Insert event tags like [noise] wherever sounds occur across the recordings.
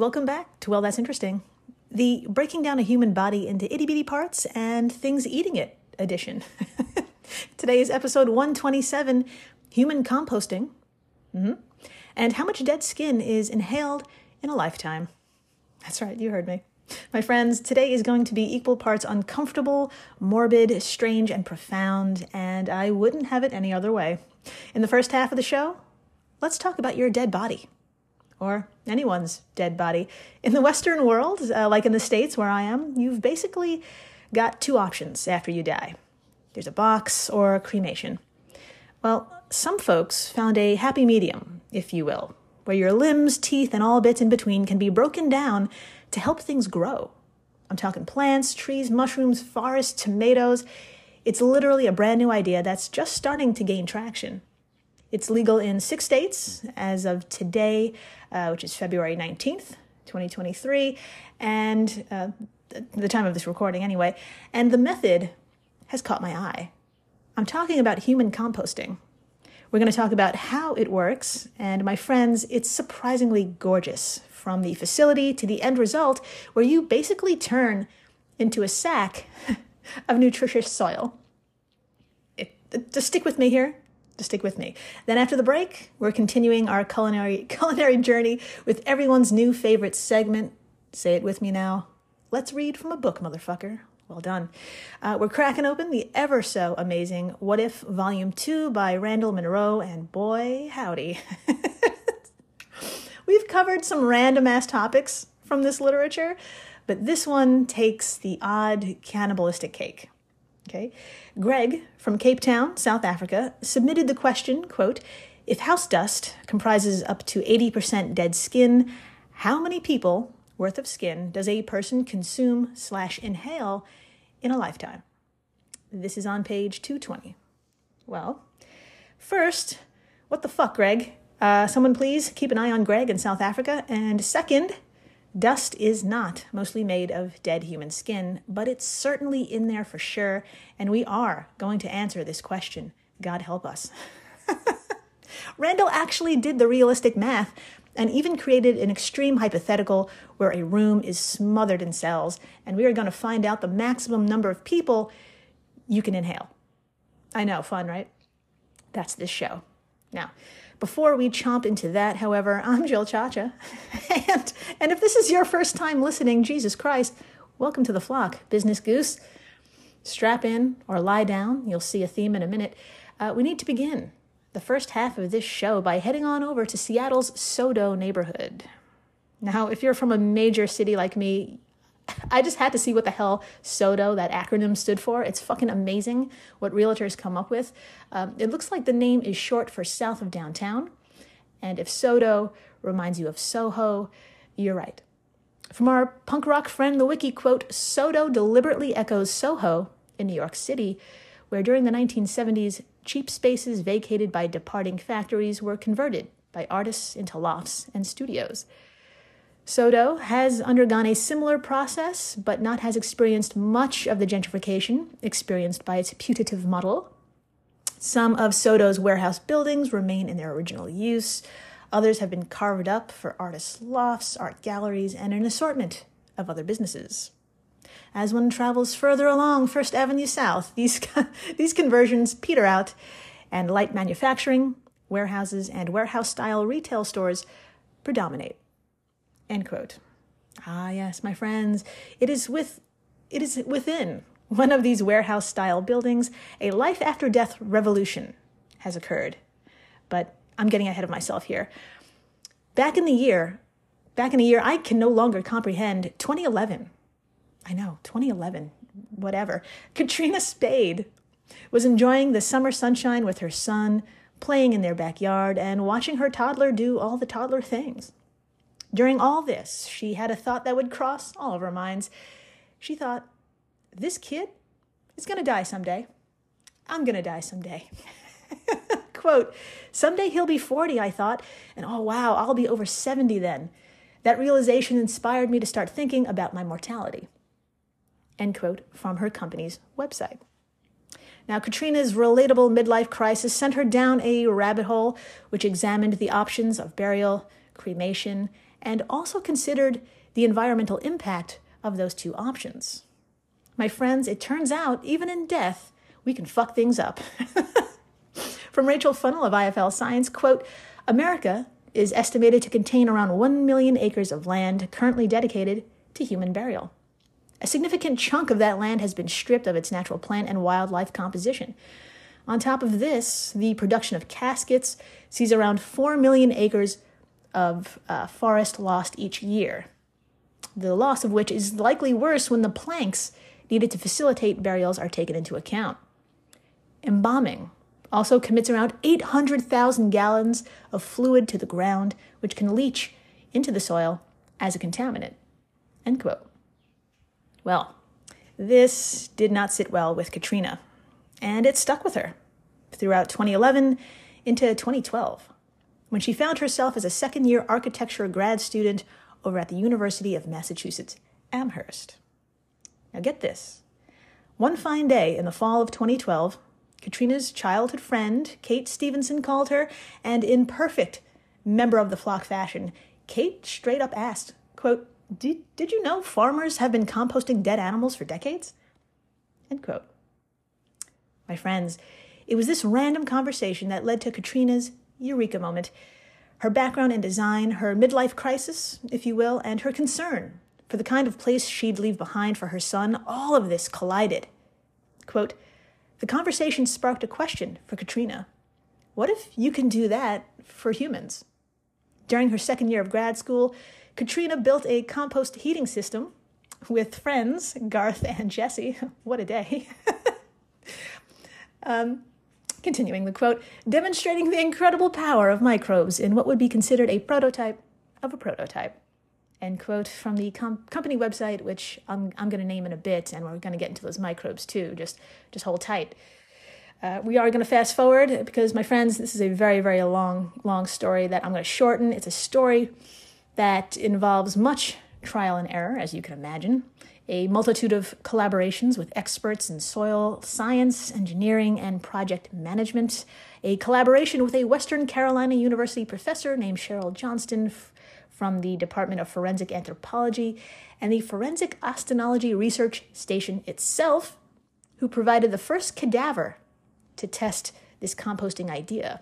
Welcome back to Well, That's Interesting, the breaking down a human body into itty bitty parts and things eating it edition. [laughs] Today is episode 127 Human Composting. Mm-hmm. And how much dead skin is inhaled in a lifetime. That's right, you heard me. My friends, today is going to be equal parts uncomfortable, morbid, strange, and profound, and I wouldn't have it any other way. In the first half of the show, let's talk about your dead body. Or anyone's dead body. In the Western world, uh, like in the States where I am, you've basically got two options after you die there's a box or cremation. Well, some folks found a happy medium, if you will, where your limbs, teeth, and all bits in between can be broken down to help things grow. I'm talking plants, trees, mushrooms, forests, tomatoes. It's literally a brand new idea that's just starting to gain traction. It's legal in six states as of today, uh, which is February 19th, 2023, and uh, the time of this recording anyway. And the method has caught my eye. I'm talking about human composting. We're going to talk about how it works, and my friends, it's surprisingly gorgeous from the facility to the end result, where you basically turn into a sack [laughs] of nutritious soil. It, just stick with me here. Stick with me. Then after the break, we're continuing our culinary [laughs] culinary journey with everyone's new favorite segment. Say it with me now. Let's read from a book, motherfucker. Well done. Uh, we're cracking open the ever so amazing What If Volume 2 by Randall Munroe, and boy, howdy. [laughs] We've covered some random ass topics from this literature, but this one takes the odd cannibalistic cake. Okay. Greg from Cape Town, South Africa, submitted the question, quote, if house dust comprises up to 80% dead skin, how many people worth of skin does a person consume slash inhale in a lifetime. This is on page 220. Well, first, what the fuck, Greg? Uh, someone please keep an eye on Greg in South Africa. And second, dust is not mostly made of dead human skin, but it's certainly in there for sure. And we are going to answer this question. God help us. [laughs] Randall actually did the realistic math and even created an extreme hypothetical where a room is smothered in cells, and we are going to find out the maximum number of people you can inhale. I know, fun, right? That's this show. Now, before we chomp into that, however, I'm Jill Chacha. [laughs] and, and if this is your first time listening, Jesus Christ, welcome to the flock, Business Goose. Strap in or lie down. You'll see a theme in a minute. Uh, we need to begin the first half of this show by heading on over to Seattle's SoDo neighborhood. Now, if you're from a major city like me, [laughs] I just had to see what the hell SoDo, that acronym, stood for. It's fucking amazing what realtors come up with. Um, it looks like the name is short for south of downtown. And if SoDo reminds you of Soho, you're right. From our punk rock friend, the wiki quote SoDo deliberately echoes Soho in New York City, where during the 1970s, cheap spaces vacated by departing factories were converted by artists into lofts and studios. SoDo has undergone a similar process, but not has experienced much of the gentrification experienced by its putative model. Some of SoDo's warehouse buildings remain in their original use. Others have been carved up for artists' lofts, art galleries, and an assortment of other businesses. As one travels further along First Avenue South, [laughs] these, these conversions peter out, and light manufacturing, warehouses, and warehouse style retail stores predominate. End quote. Ah, yes, my friends, it is with it is within one of these warehouse style buildings a life after death revolution has occurred. But I'm getting ahead of myself here. Back in the year, back in the year I can no longer comprehend 2011. I know, 2011, whatever. Katrina Spade was enjoying the summer sunshine with her son, playing in their backyard, and watching her toddler do all the toddler things. During all this, she had a thought that would cross all of our minds. She thought, this kid is going to die someday. I'm going to die someday. [laughs] Quote, someday he'll be 40, I thought, and oh wow, I'll be over 70 then. That realization inspired me to start thinking about my mortality. End quote from her company's website. Now, Katrina's relatable midlife crisis sent her down a rabbit hole which examined the options of burial, cremation, and also considered the environmental impact of those two options. My friends, it turns out, even in death, we can fuck things up. [laughs] From Rachel Funnell of IFL Science, quote, America is estimated to contain around 1 million acres of land currently dedicated to human burial. A significant chunk of that land has been stripped of its natural plant and wildlife composition. On top of this, the production of caskets sees around 4 million acres of uh, forest lost each year, the loss of which is likely worse when the planks needed to facilitate burials are taken into account. Embalming also commits around 800,000 gallons of fluid to the ground, which can leach into the soil as a contaminant. End quote. Well, this did not sit well with Katrina, and it stuck with her throughout 2011 into 2012, when she found herself as a second year architecture grad student over at the University of Massachusetts Amherst. Now, get this. One fine day in the fall of 2012, Katrina's childhood friend, Kate Stevenson, called her, and in perfect member of the flock fashion, Kate straight up asked, quote, did, did you know farmers have been composting dead animals for decades? End quote. My friends, it was this random conversation that led to Katrina's eureka moment. Her background in design, her midlife crisis, if you will, and her concern for the kind of place she'd leave behind for her son, all of this collided. Quote, the conversation sparked a question for Katrina. What if you can do that for humans? During her second year of grad school, Katrina built a compost heating system with friends, Garth and Jesse. [laughs] what a day. [laughs] um, continuing the quote, demonstrating the incredible power of microbes in what would be considered a prototype of a prototype. End quote from the com- company website, which I'm, I'm going to name in a bit, and we're going to get into those microbes too. Just, just hold tight. Uh, we are going to fast forward because, my friends, this is a very, very long, long story that I'm going to shorten. It's a story that involves much trial and error, as you can imagine, a multitude of collaborations with experts in soil science, engineering, and project management, a collaboration with a Western Carolina University professor named Cheryl Johnston f- from the Department of Forensic Anthropology, and the Forensic Osteology Research Station itself, who provided the first cadaver to test this composting idea.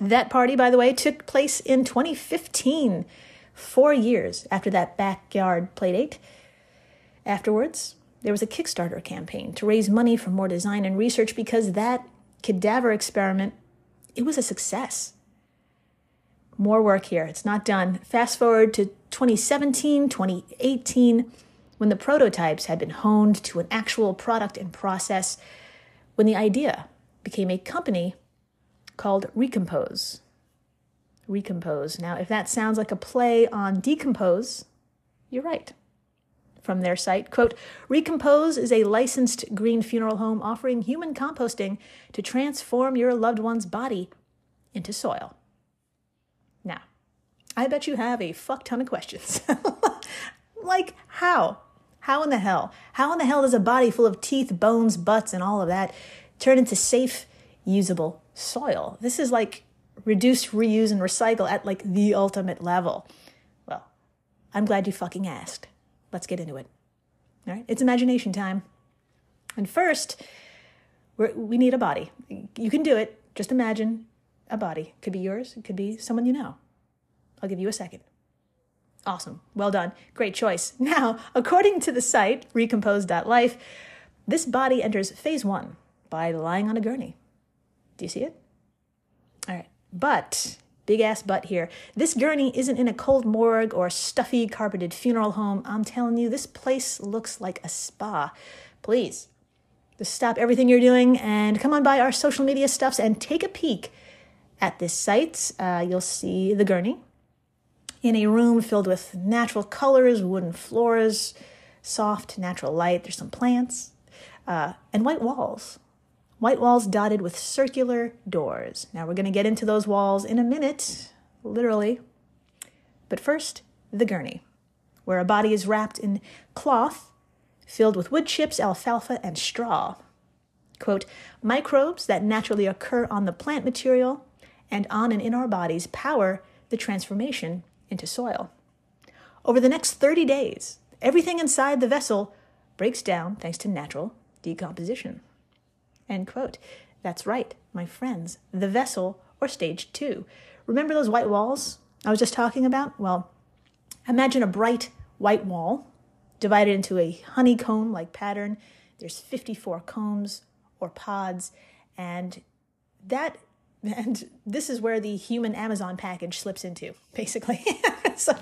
That party, by the way, took place in 2015 four years after that backyard playdate. Afterwards, there was a Kickstarter campaign to raise money for more design and research because that cadaver experiment it was a success. More work here. It's not done. Fast forward to 2017, 2018, when the prototypes had been honed to an actual product and process, when the idea became a company called Recompose recompose. Now, if that sounds like a play on decompose, you're right. From their site, quote, Recompose is a licensed green funeral home offering human composting to transform your loved one's body into soil. Now, I bet you have a fuck ton of questions. [laughs] like, how? How in the hell? How in the hell does a body full of teeth, bones, butts, and all of that turn into safe, usable soil? This is like reduce, reuse, and recycle at like the ultimate level? Well, I'm glad you fucking asked. Let's get into it. All right, it's imagination time. And first, we need a body. You can do it. Just imagine a body. Could be yours, it could be someone you know. I'll give you a second. Awesome. Well done. Great choice. [laughs] Now, according to the site, recompose.life, this body enters phase one by lying on a gurney. Do you see it? All right. But, big ass butt here, this gurney isn't in a cold morgue or a stuffy carpeted funeral home. I'm telling you, this place looks like a spa. Please, just stop everything you're doing and come on by our social media stuffs and take a peek at this site. Uh, you'll see the gurney in a room filled with natural colors, wooden floors, soft natural light. There's some plants uh, and white walls white walls dotted with circular doors. Now we're going to get into those walls in a minute, literally. But first, the gurney, where a body is wrapped in cloth filled with wood chips, alfalfa, and straw. Quote, microbes that naturally occur on the plant material and on and in our bodies power the transformation into soil. Over the next 30 days, everything inside the vessel breaks down thanks to natural decomposition. End quote. That's right, my friends, the vessel or stage two. Remember those white walls I was just talking about? Well, imagine a bright white wall divided into a honeycomb like pattern. There's 54 combs or pods, and that [laughs] and this is where the human Amazon package slips into, basically. [laughs] so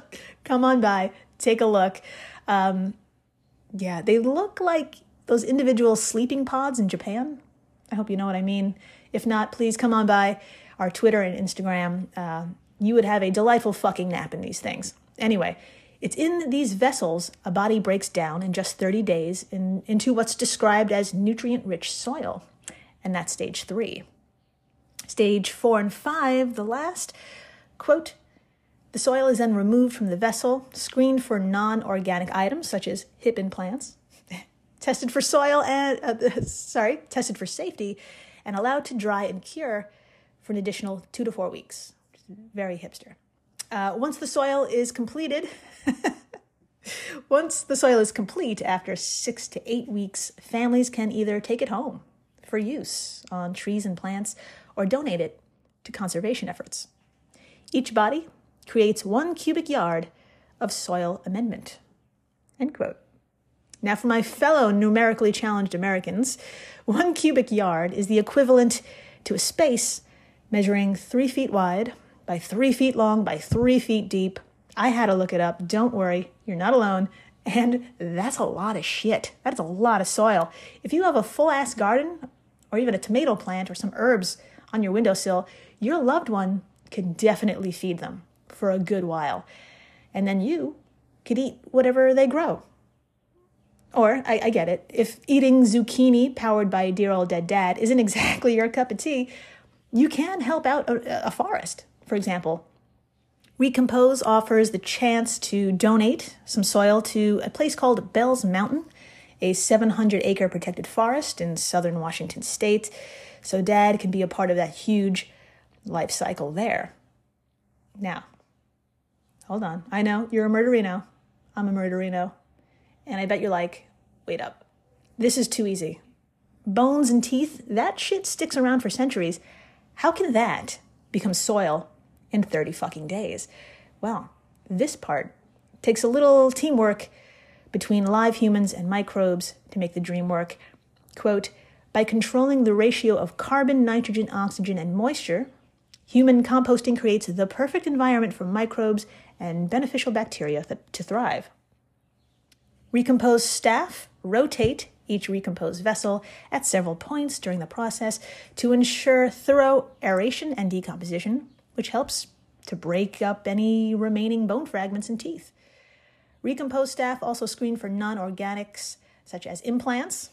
come on by, take a look. Um, yeah, they look like those individual sleeping pods in Japan. I hope you know what I mean. If not, please come on by our Twitter and Instagram. Uh, you would have a delightful fucking nap in these things. Anyway, it's in these vessels a body breaks down in just 30 days in, into what's described as nutrient rich soil, and that's stage three. Stage four and five, the last, quote, the soil is then removed from the vessel, screened for non organic items such as hip implants, tested for soil and, uh, [laughs] sorry, tested for safety, and allowed to dry and cure for an additional two to four weeks. Very hipster. Uh, once the soil is completed, [laughs] once the soil is complete after six to eight weeks, families can either take it home for use on trees and plants or donate it to conservation efforts. Each body creates one cubic yard of soil amendment. End quote. Now, for my fellow numerically challenged Americans, one cubic yard is the equivalent to a space measuring three feet wide by three feet long by three feet deep. I had to look it up. Don't worry, you're not alone. And that's a lot of shit. That's a lot of soil. If you have a full ass garden, or even a tomato plant or some herbs on your windowsill, your loved one can definitely feed them for a good while. And then you could eat whatever they grow. Or, I, I, get it, if eating zucchini powered by dear old dead dad isn't [laughs] exactly your cup of tea, you can help out a, a forest for example. Recompose offers the chance to donate some soil to a place called Bell's Mountain, a 700 acre protected forest in southern Washington state, so dad can be a part of that huge life cycle there. Now, hold on. I know you're a murderino. I'm a murderino. And I bet you're like, wait up. This is too easy. Bones and teeth, that shit sticks around for centuries. How can that become soil in 30 fucking days. Well, this part takes a little teamwork between live humans and microbes to make the dream work. Quote, by controlling the ratio of carbon, nitrogen, oxygen, and moisture, human composting creates the perfect environment for microbes and beneficial bacteria th- to thrive. Recompose staff rotate each recomposed vessel at several points during the process to ensure thorough aeration and decomposition which helps to break up any remaining bone fragments and teeth. Recompose staff also screen for non organics such as implants,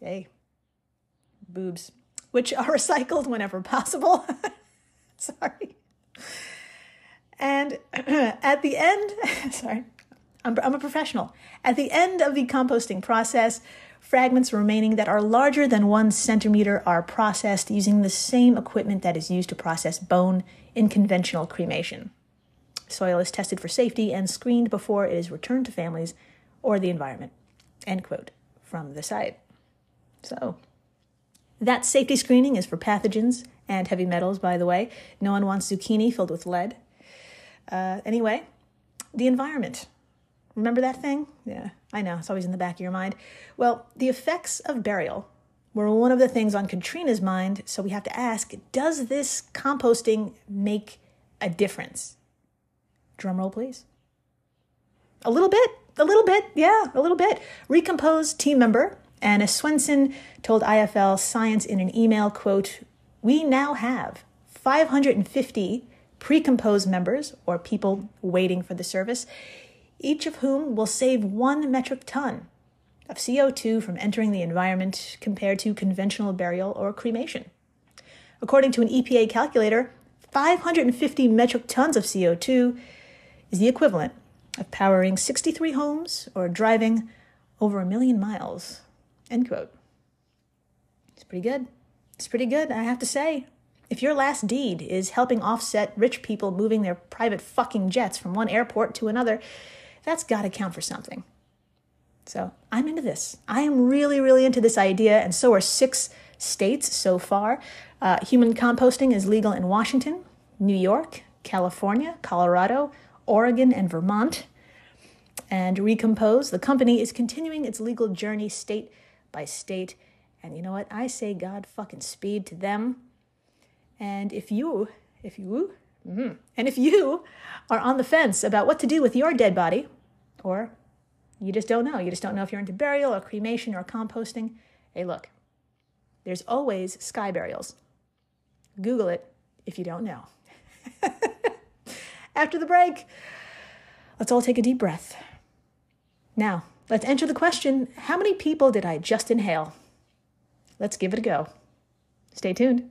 hey, boobs, which are [laughs] recycled whenever possible. [laughs] sorry. And [clears throat] at the end, [laughs] sorry, I'm, I'm a professional. At the end of the composting process, Fragments remaining that are larger than one centimeter are processed using the same equipment that is used to process bone in conventional cremation. Soil is tested for safety and screened before it is returned to families or the environment. End quote from the site. So, that safety screening is for pathogens and heavy metals, by the way. No one wants zucchini filled with lead. Uh, anyway, the environment. Remember that thing? Yeah, I know, it's always in the back of your mind. Well, the effects of burial were one of the things on Katrina's mind, so we have to ask does this composting make a difference? Drum roll, please. A little bit, a little bit, yeah, a little bit. Recompose team member Anna Swenson told IFL Science in an email, quote, We now have 550 pre-composed members or people waiting for the service each of whom will save one metric ton of CO2 from entering the environment compared to conventional burial or cremation. According to an EPA calculator, 550 metric tons of CO2 is the equivalent of powering 63 homes or driving over a million miles. End quote. It's pretty good. It's pretty good, I have to say. If your last deed is helping offset rich people moving their private fucking jets from one airport to another, that's got to count for something. So I'm into this. I am really, really into this idea, and so are six states so far. Uh, human composting is legal in Washington, New York, California, Colorado, Oregon, and Vermont. And Recompose, the company, is continuing its legal journey state by state. And you know what? I say God fucking speed to them. And if you, if you, mm-hmm, and if you are on the fence about what to do with your dead body, or you just don't know, you just don't know if you're into burial or cremation or composting, hey, look, there's always sky burials. Google it if you don't know. [laughs] After the break, let's all take a deep breath. Now, let's enter the question how many people did I just inhale? Let's give it a go. Stay tuned.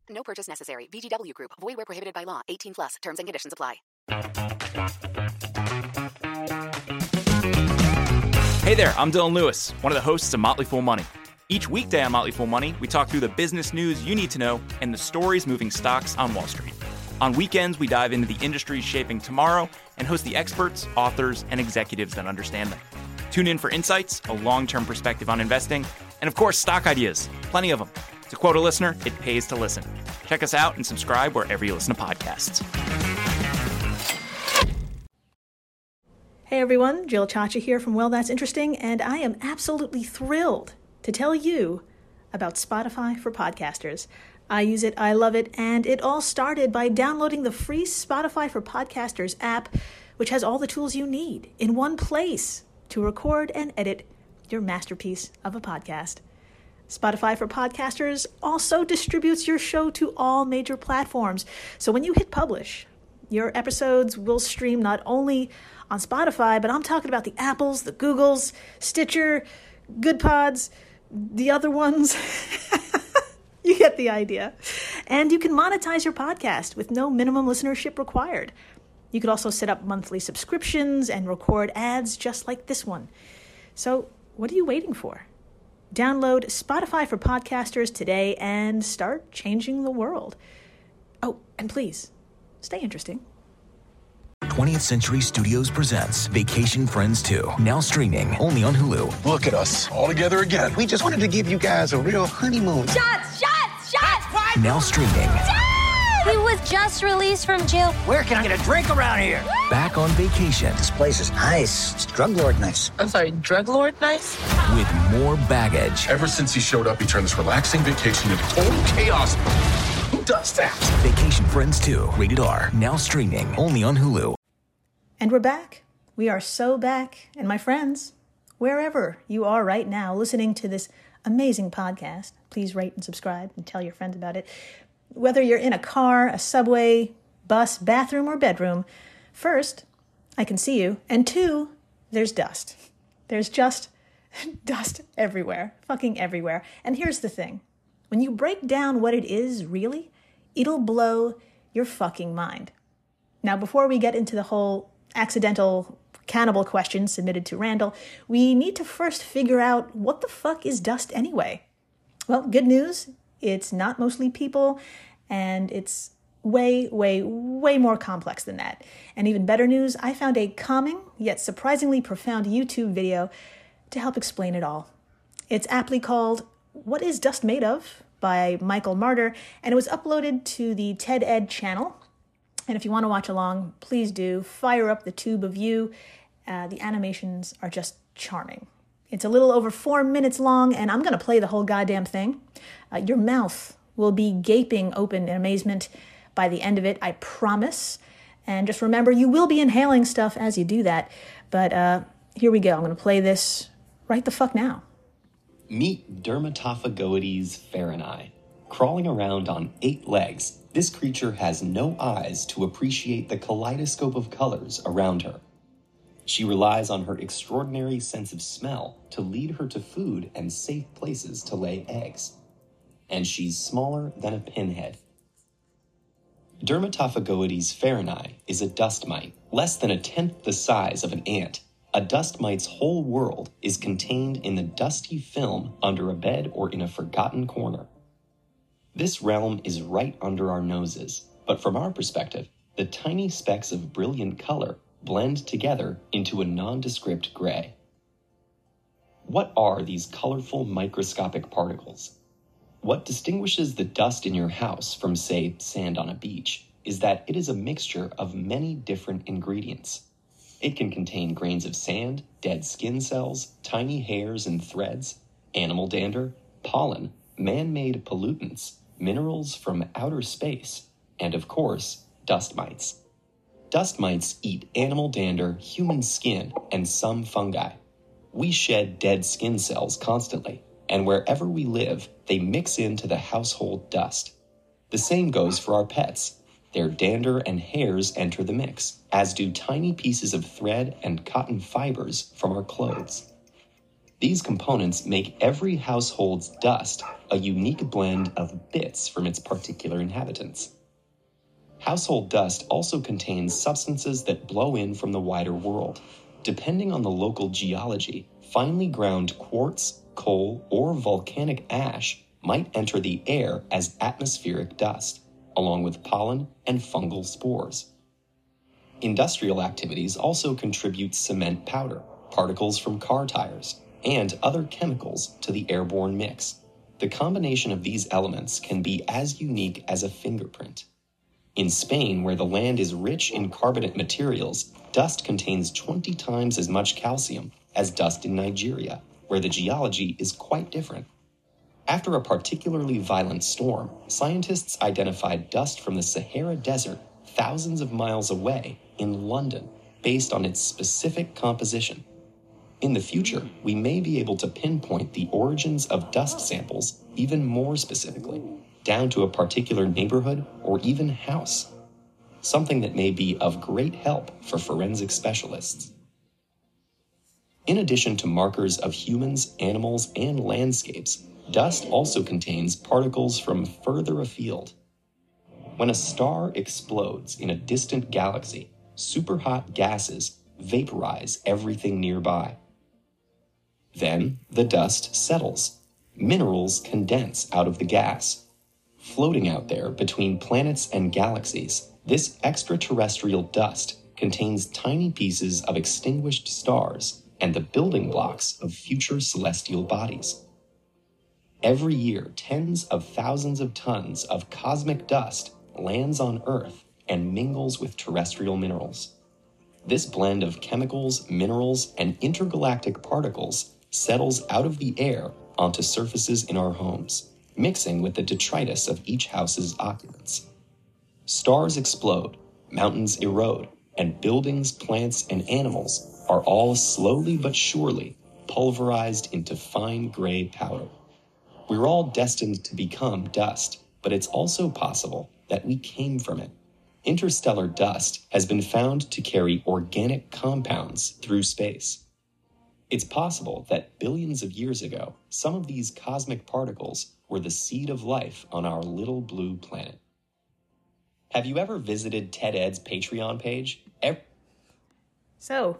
No purchase necessary. VGW Group. Void where prohibited by law. 18 plus. Terms and conditions apply. Hey there, I'm Dylan Lewis, one of the hosts of Motley Fool Money. Each weekday on Motley Fool Money, we talk through the business news you need to know and the stories moving stocks on Wall Street. On weekends, we dive into the industries shaping tomorrow and host the experts, authors, and executives that understand them. Tune in for insights, a long term perspective on investing, and of course, stock ideas. Plenty of them. To quote a listener, it pays to listen. Check us out and subscribe wherever you listen to podcasts. Hey everyone, Jill Chacha here from Well That's Interesting, and I am absolutely thrilled to tell you about Spotify for podcasters. I use it, I love it, and it all started by downloading the free Spotify for Podcasters app, which has all the tools you need in one place to record and edit your masterpiece of a podcast. Spotify for Podcasters also distributes your show to all major platforms. So when you hit publish, your episodes will stream not only on Spotify, but I'm talking about the Apples, the Googles, Stitcher, Good Pods, the other ones. [laughs] you get the idea. And you can monetize your podcast with no minimum listenership required. You could also set up monthly subscriptions and record ads just like this one. So, what are you waiting for? Download Spotify for podcasters today and start changing the world. Oh, and please, stay interesting. 20th Century Studios presents Vacation Friends 2, now streaming only on Hulu. Look at us, all together again. We just wanted to give you guys a real honeymoon. Shots, shots, shots! Now streaming. He was just released from jail. Where can I get a drink around here? Back on vacation. This place is nice. It's drug lord nice. I'm sorry, drug lord nice? With more baggage. Ever since he showed up, he turned this relaxing vacation into total chaos. Who does that? Vacation Friends 2, rated R, now streaming only on Hulu. And we're back. We are so back. And my friends, wherever you are right now listening to this amazing podcast, please rate and subscribe and tell your friends about it. Whether you're in a car, a subway, bus, bathroom, or bedroom, first, I can see you. And two, there's dust. There's just [laughs] dust everywhere, fucking everywhere. And here's the thing when you break down what it is really, it'll blow your fucking mind. Now, before we get into the whole accidental cannibal question submitted to Randall, we need to first figure out what the fuck is dust anyway? Well, good news it's not mostly people, and it's way, way, way more complex than that. And even better news, I found a calming yet surprisingly profound YouTube video to help explain it all. It's aptly called What is Dust Made Of? by Michael Marder, and it was uploaded to the TED Ed channel. And if you want to watch along, please do. Fire up the tube of you. Uh, the animations are just charming. It's a little over four minutes long, and I'm going to play the whole goddamn thing. Uh, your mouth will be gaping open in amazement by the end of it, I promise. And just remember, you will be inhaling stuff as you do that. But uh, here we go. I'm going to play this right the fuck now. Meet Dermatophagoides farinae. Crawling around on eight legs, this creature has no eyes to appreciate the kaleidoscope of colors around her. She relies on her extraordinary sense of smell to lead her to food and safe places to lay eggs. And she's smaller than a pinhead. Dermatophagoides farinae is a dust mite, less than a tenth the size of an ant. A dust mite's whole world is contained in the dusty film under a bed or in a forgotten corner. This realm is right under our noses, but from our perspective, the tiny specks of brilliant color blend together into a nondescript gray. What are these colorful microscopic particles? What distinguishes the dust in your house from, say, sand on a beach is that it is a mixture of many different ingredients. It can contain grains of sand, dead skin cells, tiny hairs and threads, animal dander, pollen, man made pollutants, minerals from outer space, and of course, dust mites. Dust mites eat animal dander, human skin, and some fungi. We shed dead skin cells constantly, and wherever we live, they mix into the household dust. The same goes for our pets. Their dander and hairs enter the mix, as do tiny pieces of thread and cotton fibers from our clothes. These components make every household's dust a unique blend of bits from its particular inhabitants. Household dust also contains substances that blow in from the wider world. Depending on the local geology, finely ground quartz, coal, or volcanic ash might enter the air as atmospheric dust, along with pollen and fungal spores. Industrial activities also contribute cement powder, particles from car tires, and other chemicals to the airborne mix. The combination of these elements can be as unique as a fingerprint. In Spain, where the land is rich in carbonate materials, dust contains 20 times as much calcium as dust in Nigeria, where the geology is quite different. After a particularly violent storm, scientists identified dust from the Sahara Desert thousands of miles away in London based on its specific composition. In the future, we may be able to pinpoint the origins of dust samples even more specifically, down to a particular neighborhood or even house. Something that may be of great help for forensic specialists. In addition to markers of humans, animals, and landscapes, dust also contains particles from further afield. When a star explodes in a distant galaxy, superhot gases vaporize everything nearby. Then the dust settles. Minerals condense out of the gas. Floating out there between planets and galaxies, this extraterrestrial dust contains tiny pieces of extinguished stars and the building blocks of future celestial bodies. Every year, tens of thousands of tons of cosmic dust lands on Earth and mingles with terrestrial minerals. This blend of chemicals, minerals, and intergalactic particles settles out of the air onto surfaces in our homes, mixing with the detritus of each house's occupants. Stars explode, mountains erode, and buildings, plants, and animals are all slowly but surely pulverized into fine gray powder. We're all destined to become dust, but it's also possible that we came from it. Interstellar dust has been found to carry organic compounds through space. It's possible that billions of years ago, some of these cosmic particles were the seed of life on our little blue planet. Have you ever visited TED Ed's Patreon page? Ev- So,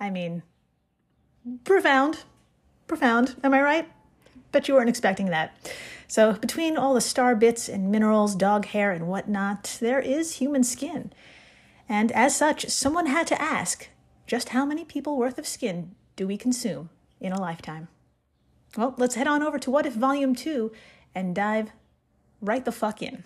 I mean, profound. Profound, am I right? Bet you weren't expecting that. So, between all the star bits and minerals, dog hair, and whatnot, there is human skin. And as such, someone had to ask just how many people worth of skin do we consume in a lifetime? Well, let's head on over to What If Volume 2 and dive right the fuck in.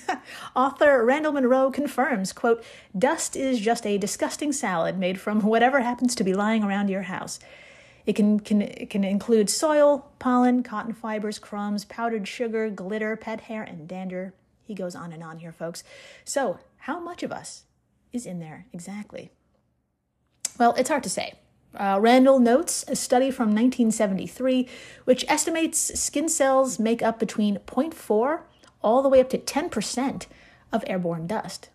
[laughs] Author Randall Munroe confirms, quote, dust is just a disgusting salad made from whatever happens to be lying around your house. It can, can, it can include soil, pollen, cotton fibers, crumbs, powdered sugar, glitter, pet hair, and dander. He goes on and on here, folks. So, how much of us is in there exactly? Well, it's hard to say. Uh, Randall notes a study from 1973 which estimates skin cells make up between 0.4 all the way up to 10% of airborne dust.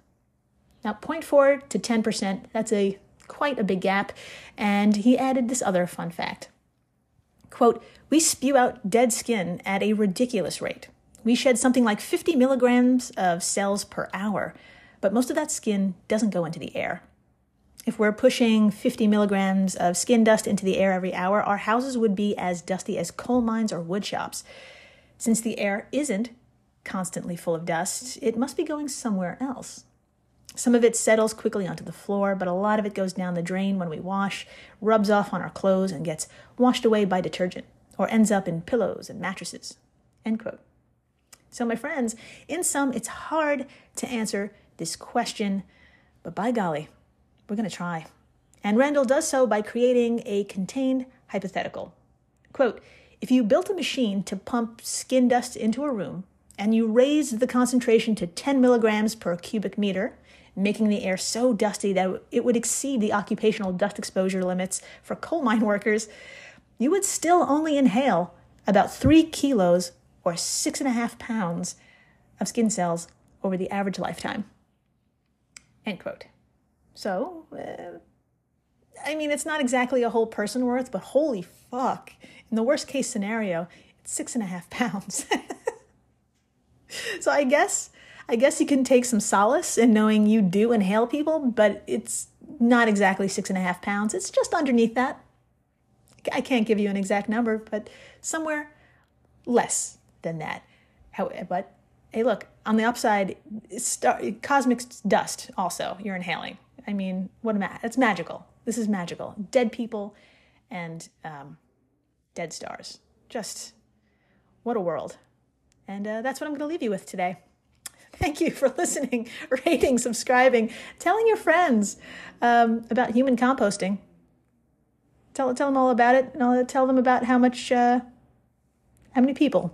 Now, 0.4 to 10%, that's a quite a big gap, and he added this other fun fact. Quote, we spew out dead skin at a ridiculous rate. We shed something like 50 milligrams of cells per hour, but most of that skin doesn't go into the air. If we're pushing 50 milligrams of skin dust into the air every hour, our houses would be as dusty as coal mines or wood shops. Since the air isn't constantly full of dust, it must be going somewhere else. Some of it settles quickly onto the floor, but a lot of it goes down the drain when we wash, rubs off on our clothes, and gets washed away by detergent, or ends up in pillows and mattresses. End quote. So, my friends, in sum, it's hard to answer this question, but by golly, we're going to try. And Randall does so by creating a contained hypothetical. Quote If you built a machine to pump skin dust into a room, and you raised the concentration to 10 milligrams per cubic meter, making the air so dusty that it would exceed the occupational dust exposure limits for coal mine [laughs] workers, you would still only inhale about three kilos or six and a half pounds of skin cells over the average lifetime. End quote. So, uh, I mean, it's not exactly a whole person worth, but holy fuck. In the worst case scenario, it's six and a half [laughs] pounds. so I guess I guess you can take some solace in knowing you do inhale people, but it's not exactly six and a half pounds. It's just underneath that. I can't give you an exact number, but somewhere less than that. How, But hey, look, on the upside, star, cosmic dust also you're inhaling. I mean, what am I? It's magical. This is magical. Dead people and um, dead stars. Just what a world. And uh, that's what I'm going to leave you with today. Thank you for [laughs] listening, rating, subscribing, telling your friends um, about human composting. Tell, tell them all about it, and I'll tell them about how much, uh, how many people,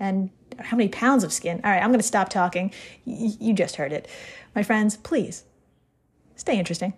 and how many pounds of skin. All right, I'm going to stop talking. Y- you just heard it. My friends, please stay interesting.